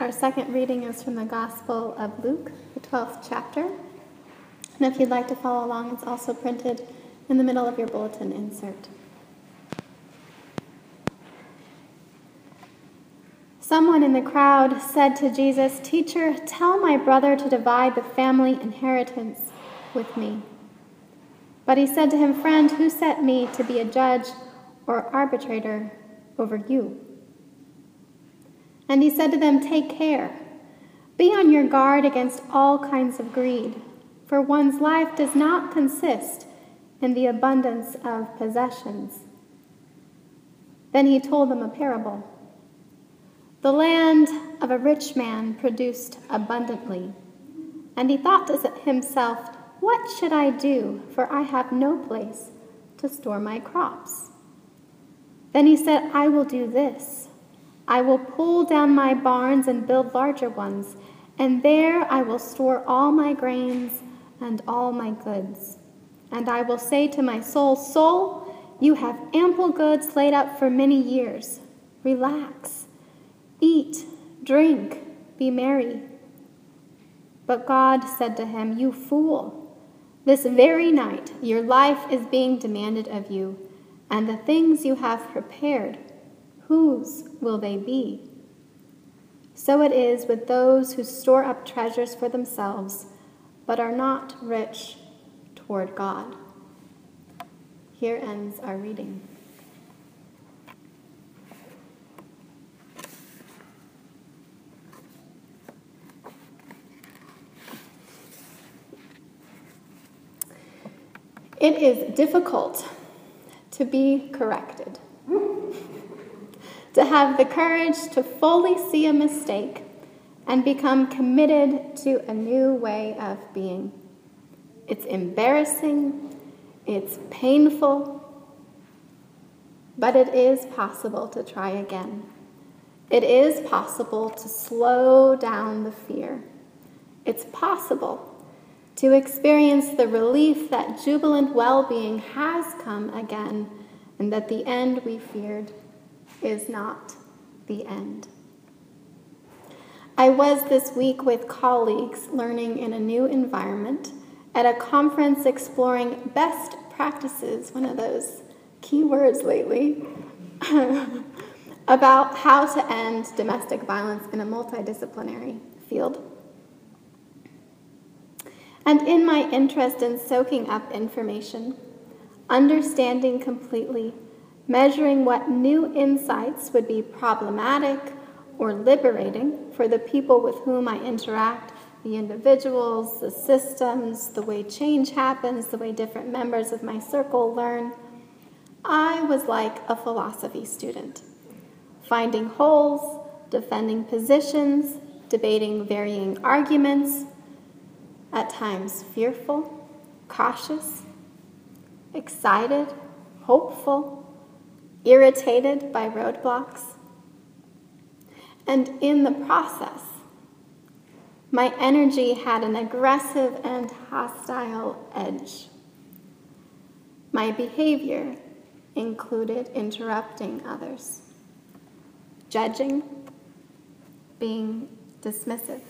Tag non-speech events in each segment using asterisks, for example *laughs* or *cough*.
Our second reading is from the Gospel of Luke, the 12th chapter. And if you'd like to follow along, it's also printed in the middle of your bulletin insert. Someone in the crowd said to Jesus, Teacher, tell my brother to divide the family inheritance with me. But he said to him, Friend, who set me to be a judge or arbitrator over you? And he said to them, Take care. Be on your guard against all kinds of greed, for one's life does not consist in the abundance of possessions. Then he told them a parable. The land of a rich man produced abundantly, and he thought to himself, What should I do, for I have no place to store my crops? Then he said, I will do this. I will pull down my barns and build larger ones, and there I will store all my grains and all my goods. And I will say to my soul, Soul, you have ample goods laid up for many years. Relax, eat, drink, be merry. But God said to him, You fool, this very night your life is being demanded of you, and the things you have prepared whose will they be? So it is with those who store up treasures for themselves, but are not rich toward God. Here ends our reading. It is difficult to be corrected to have the courage to fully see a mistake and become committed to a new way of being. It's embarrassing, it's painful, but it is possible to try again. It is possible to slow down the fear. It's possible to experience the relief that jubilant well being has come again and that the end we feared is not the end. I was this week with colleagues learning in a new environment at a conference exploring best practices, one of those key words lately, *laughs* about how to end domestic violence in a multidisciplinary field. And in my interest in soaking up information, understanding completely measuring what new insights would be problematic or liberating for the people with whom I interact the individuals, the systems, the way change happens, the way different members of my circle learn. I was like a philosophy student, finding holes, defending positions, debating varying arguments, at times fearful, cautious, excited, hopeful irritated by roadblocks. And in the process, my energy had an aggressive and hostile edge. My behavior included interrupting others, judging, being dismissive.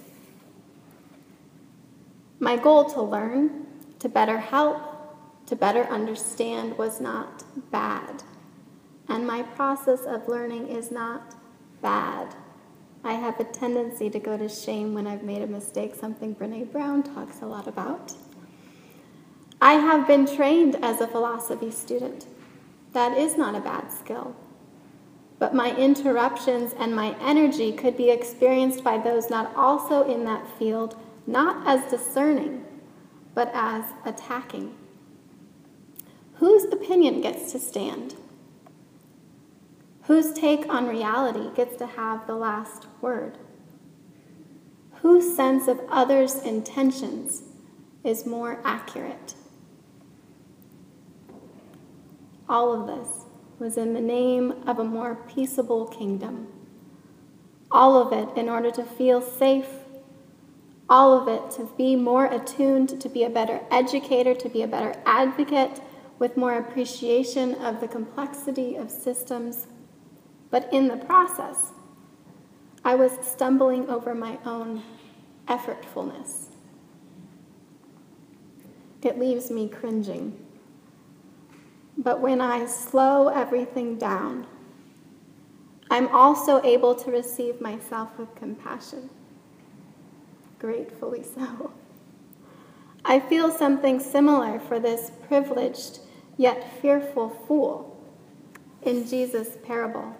My goal to learn, to better help, to better understand was not bad and my process of learning is not bad. I have a tendency to go to shame when I've made a mistake, something Brene Brown talks a lot about. I have been trained as a philosophy student. That is not a bad skill. But my interruptions and my energy could be experienced by those not also in that field, not as discerning, but as attacking. Whose opinion gets to stand? Whose take on reality gets to have the last word? Whose sense of others' intentions is more accurate? All of this was in the name of a more peaceable kingdom. All of it in order to feel safe. All of it to be more attuned, to be a better educator, to be a better advocate, with more appreciation of the complexity of systems but in the process, I was stumbling over my own effortfulness. It leaves me cringing. But when I slow everything down, I'm also able to receive myself with compassion. Gratefully so. I feel something similar for this privileged yet fearful fool in Jesus' parable.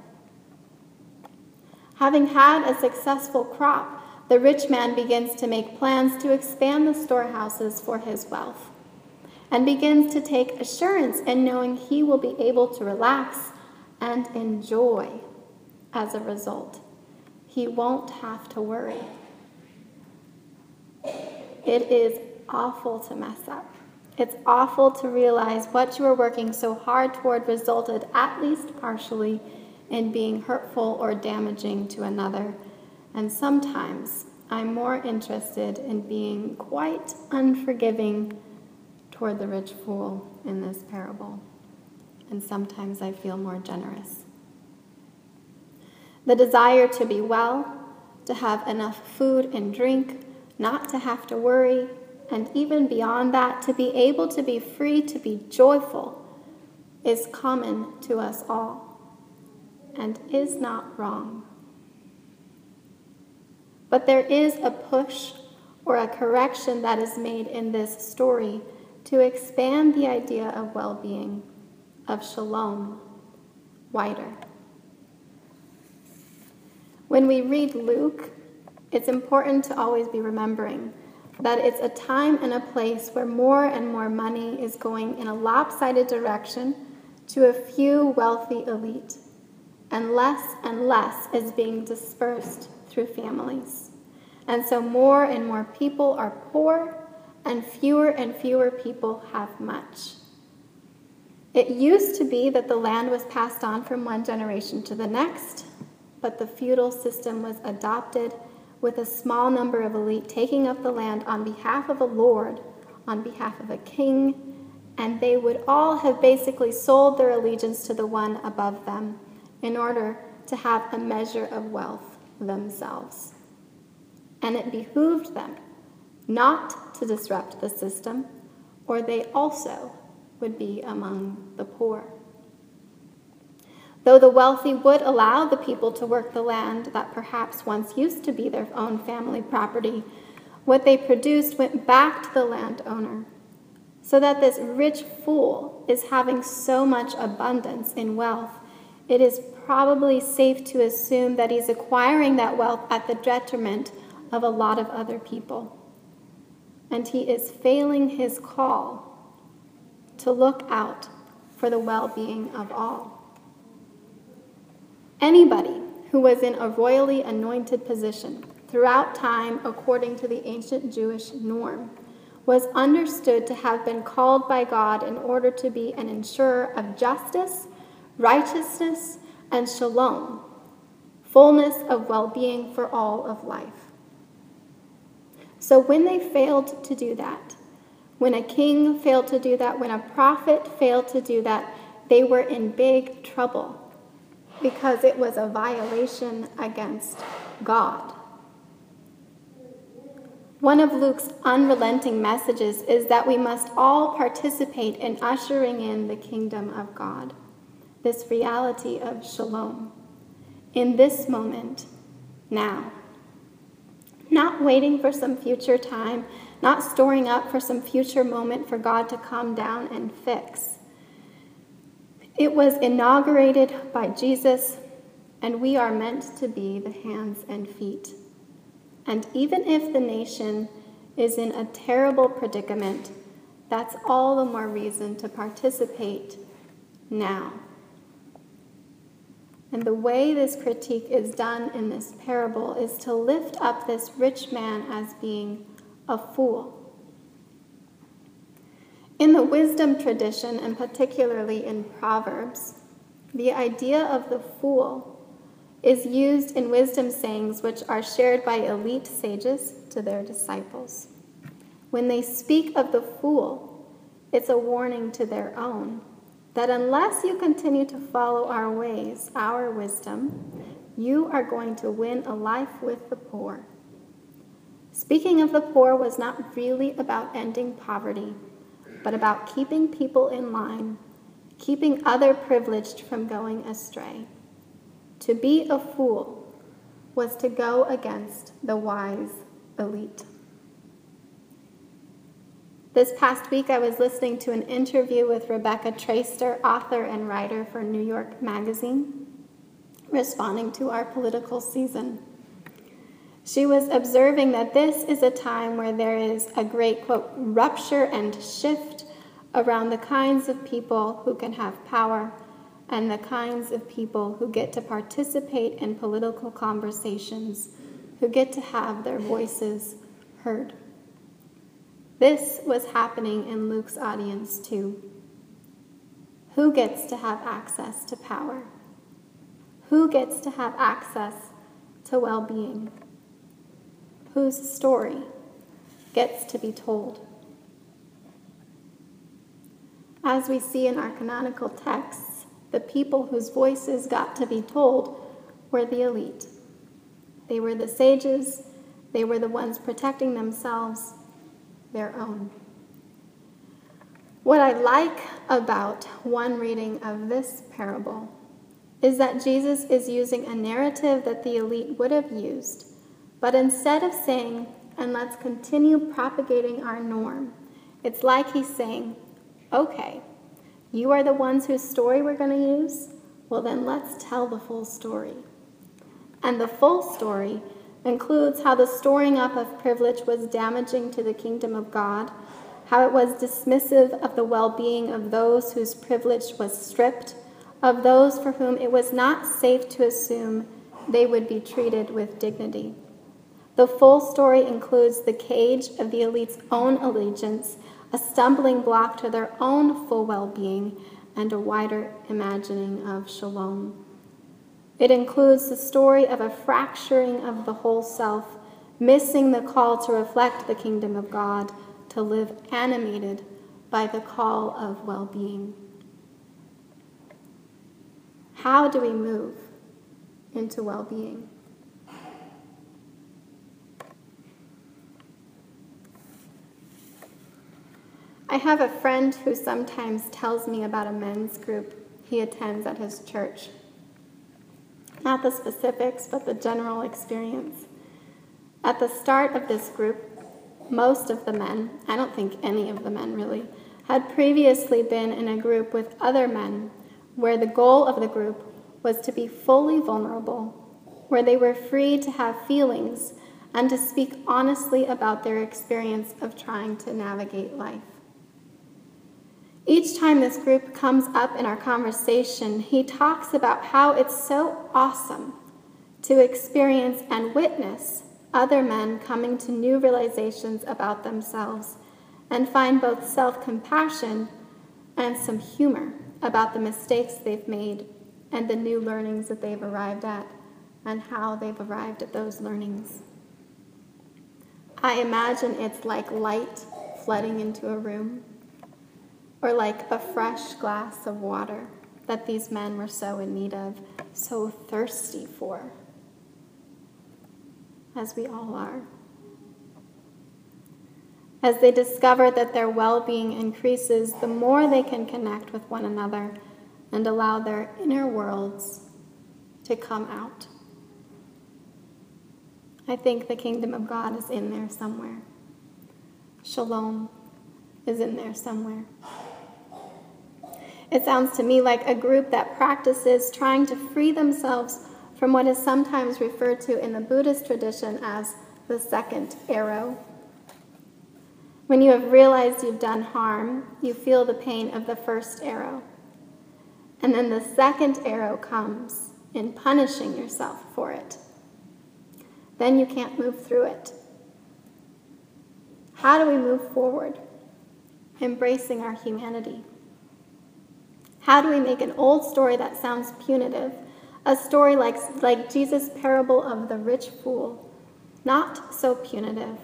Having had a successful crop, the rich man begins to make plans to expand the storehouses for his wealth and begins to take assurance in knowing he will be able to relax and enjoy as a result. He won't have to worry. It is awful to mess up. It's awful to realize what you were working so hard toward resulted, at least partially, in being hurtful or damaging to another. And sometimes I'm more interested in being quite unforgiving toward the rich fool in this parable. And sometimes I feel more generous. The desire to be well, to have enough food and drink, not to have to worry, and even beyond that, to be able to be free to be joyful is common to us all and is not wrong. But there is a push or a correction that is made in this story to expand the idea of well being, of shalom, wider. When we read Luke, it's important to always be remembering that it's a time and a place where more and more money is going in a lopsided direction to a few wealthy elite and less and less is being dispersed through families. And so more and more people are poor, and fewer and fewer people have much. It used to be that the land was passed on from one generation to the next, but the feudal system was adopted with a small number of elite taking up the land on behalf of a lord, on behalf of a king, and they would all have basically sold their allegiance to the one above them in order to have a measure of wealth themselves. And it behooved them not to disrupt the system, or they also would be among the poor. Though the wealthy would allow the people to work the land that perhaps once used to be their own family property, what they produced went back to the landowner. So that this rich fool is having so much abundance in wealth it is probably safe to assume that he's acquiring that wealth at the detriment of a lot of other people. And he is failing his call to look out for the well being of all. Anybody who was in a royally anointed position throughout time, according to the ancient Jewish norm, was understood to have been called by God in order to be an insurer of justice righteousness, and shalom, fullness of well being for all of life. So when they failed to do that, when a king failed to do that, when a prophet failed to do that, they were in big trouble because it was a violation against God. One of Luke's unrelenting messages is that we must all participate in ushering in the kingdom of God this reality of shalom in this moment, now. Not waiting for some future time, not storing up for some future moment for God to come down and fix. It was inaugurated by Jesus, and we are meant to be the hands and feet. And even if the nation is in a terrible predicament, that's all the more reason to participate now. And the way this critique is done in this parable is to lift up this rich man as being a fool. In the wisdom tradition, and particularly in Proverbs, the idea of the fool is used in wisdom sayings which are shared by elite sages to their disciples. When they speak of the fool, it's a warning to their own that unless you continue to follow our ways, our wisdom, you are going to win a life with the poor. Speaking of the poor was not really about ending poverty, but about keeping people in line, keeping other privileged from going astray. To be a fool was to go against the wise elite. This past week, I was listening to an interview with Rebecca Traister, author and writer for New York Magazine, responding to our political season. She was observing that this is a time where there is a great, quote, rupture and shift around the kinds of people who can have power and the kinds of people who get to participate in political conversations, who get to have their voices heard. This was happening in Luke's audience too. Who gets to have access to power? Who gets to have access to well being? Whose story gets to be told? As we see in our canonical texts, the people whose voices got to be told were the elite. They were the sages, they were the ones protecting themselves, their own. What I like about one reading of this parable is that Jesus is using a narrative that the elite would have used, but instead of saying, and let's continue propagating our norm, it's like he's saying, okay, you are the ones whose story we're going to use? Well, then let's tell the full story. And the full story includes how the storing up of privilege was damaging to the kingdom of God, how it was dismissive of the well being of those whose privilege was stripped, of those for whom it was not safe to assume they would be treated with dignity. The full story includes the cage of the elite's own allegiance, a stumbling block to their own full well being, and a wider imagining of shalom. It includes the story of a fracturing of the whole self, missing the call to reflect the kingdom of God, to live animated by the call of well being. How do we move into well being? I have a friend who sometimes tells me about a men's group he attends at his church. Not the specifics, but the general experience. At the start of this group, most of the men, I don't think any of the men really, had previously been in a group with other men where the goal of the group was to be fully vulnerable, where they were free to have feelings and to speak honestly about their experience of trying to navigate life. Each time this group comes up in our conversation, he talks about how it's so awesome to experience and witness other men coming to new realizations about themselves and find both self compassion and some humor about the mistakes they've made and the new learnings that they've arrived at and how they've arrived at those learnings. I imagine it's like light flooding into a room or like a fresh glass of water that these men were so in need of, so thirsty for, as we all are. As they discover that their well being increases, the more they can connect with one another and allow their inner worlds to come out. I think the kingdom of God is in there somewhere. Shalom is in there somewhere. It sounds to me like a group that practices trying to free themselves from what is sometimes referred to in the Buddhist tradition as the second arrow. When you have realized you've done harm, you feel the pain of the first arrow. And then the second arrow comes in punishing yourself for it. Then you can't move through it. How do we move forward? Embracing our humanity. How do we make an old story that sounds punitive, a story like, like Jesus' parable of the rich fool, not so punitive,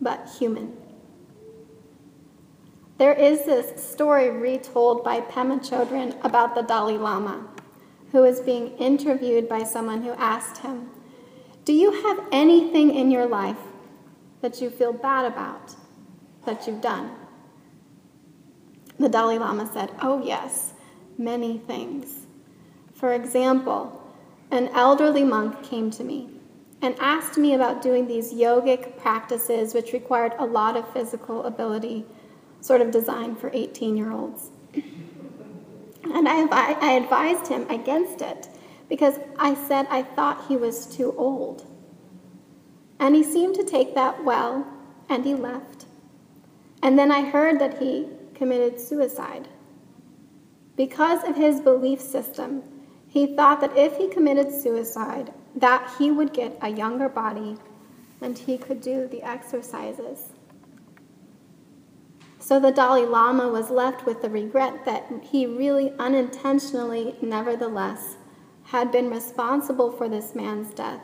but human? There is this story retold by Pema Chodron about the Dalai Lama, who was being interviewed by someone who asked him, Do you have anything in your life that you feel bad about that you've done? The Dalai Lama said, Oh, yes, many things. For example, an elderly monk came to me and asked me about doing these yogic practices, which required a lot of physical ability, sort of designed for 18 year olds. And I, I advised him against it because I said I thought he was too old. And he seemed to take that well, and he left. And then I heard that he committed suicide. Because of his belief system, he thought that if he committed suicide, that he would get a younger body and he could do the exercises. So the Dalai Lama was left with the regret that he really unintentionally, nevertheless, had been responsible for this man's death,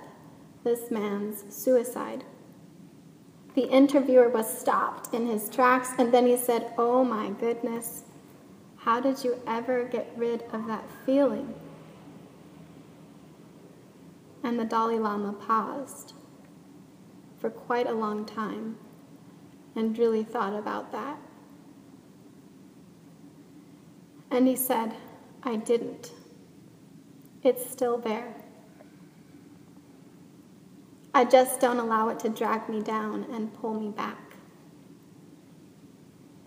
this man's suicide. The interviewer was stopped in his tracks and then he said, Oh my goodness, how did you ever get rid of that feeling? And the Dalai Lama paused for quite a long time and really thought about that. And he said, I didn't. It's still there. I just don't allow it to drag me down and pull me back.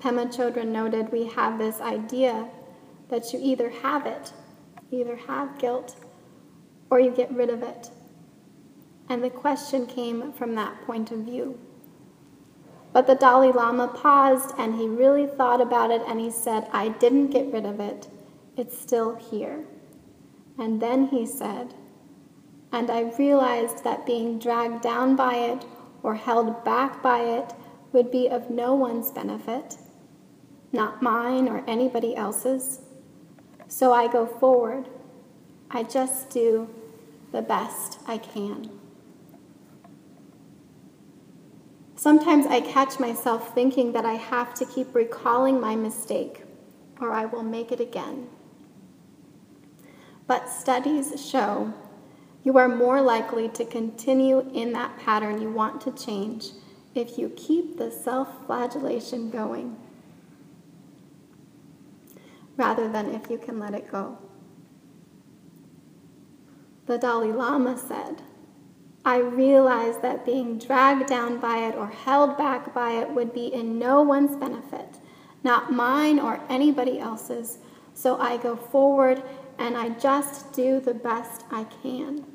Pema Chodron noted we have this idea that you either have it, either have guilt or you get rid of it. And the question came from that point of view. But the Dalai Lama paused and he really thought about it and he said, I didn't get rid of it. It's still here. And then he said, and I realized that being dragged down by it or held back by it would be of no one's benefit, not mine or anybody else's. So I go forward. I just do the best I can. Sometimes I catch myself thinking that I have to keep recalling my mistake or I will make it again. But studies show you are more likely to continue in that pattern you want to change if you keep the self flagellation going rather than if you can let it go. The Dalai Lama said, I realized that being dragged down by it or held back by it would be in no one's benefit, not mine or anybody else's. So I go forward and I just do the best I can.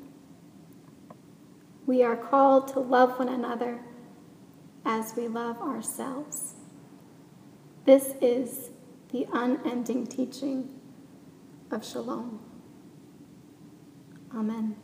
We are called to love one another as we love ourselves. This is the unending teaching of Shalom. Amen.